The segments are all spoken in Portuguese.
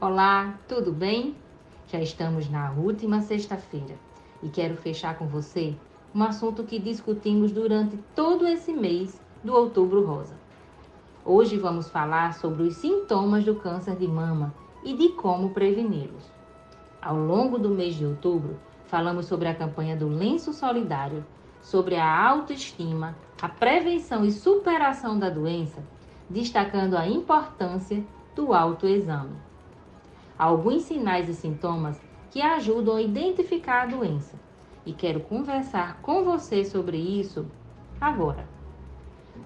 Olá, tudo bem? Já estamos na última sexta-feira e quero fechar com você um assunto que discutimos durante todo esse mês do Outubro Rosa. Hoje vamos falar sobre os sintomas do câncer de mama e de como preveni-los. Ao longo do mês de outubro, falamos sobre a campanha do Lenço Solidário, sobre a autoestima, a prevenção e superação da doença, destacando a importância do autoexame alguns sinais e sintomas que ajudam a identificar a doença. E quero conversar com você sobre isso agora.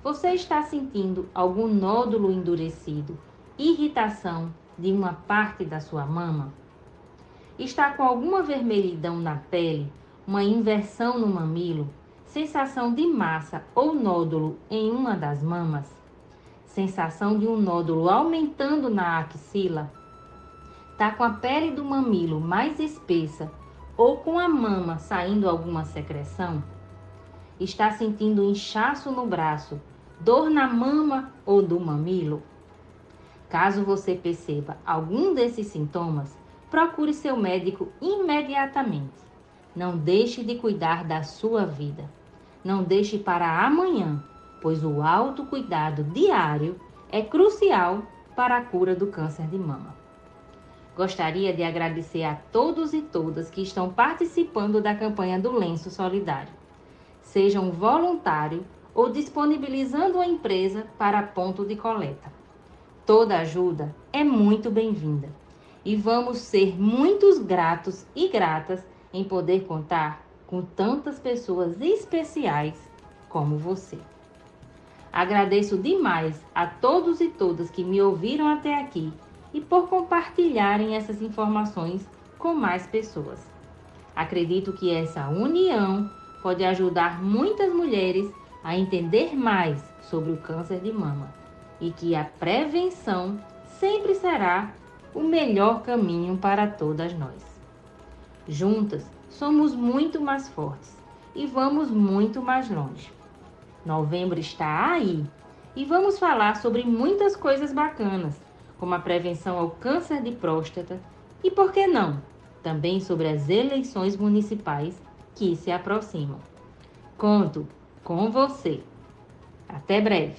Você está sentindo algum nódulo endurecido, irritação de uma parte da sua mama? Está com alguma vermelhidão na pele, uma inversão no mamilo, sensação de massa ou nódulo em uma das mamas? Sensação de um nódulo aumentando na axila? Está com a pele do mamilo mais espessa ou com a mama saindo alguma secreção, está sentindo inchaço no braço, dor na mama ou do mamilo? Caso você perceba algum desses sintomas, procure seu médico imediatamente. Não deixe de cuidar da sua vida. Não deixe para amanhã, pois o autocuidado diário é crucial para a cura do câncer de mama. Gostaria de agradecer a todos e todas que estão participando da campanha do Lenço Solidário. Seja um voluntário ou disponibilizando a empresa para ponto de coleta. Toda ajuda é muito bem-vinda e vamos ser muitos gratos e gratas em poder contar com tantas pessoas especiais como você. Agradeço demais a todos e todas que me ouviram até aqui e por compartilharem essas informações com mais pessoas. Acredito que essa união pode ajudar muitas mulheres a entender mais sobre o câncer de mama e que a prevenção sempre será o melhor caminho para todas nós. Juntas somos muito mais fortes e vamos muito mais longe. Novembro está aí e vamos falar sobre muitas coisas bacanas como a prevenção ao câncer de próstata e, por que não, também sobre as eleições municipais que se aproximam. Conto com você. Até breve!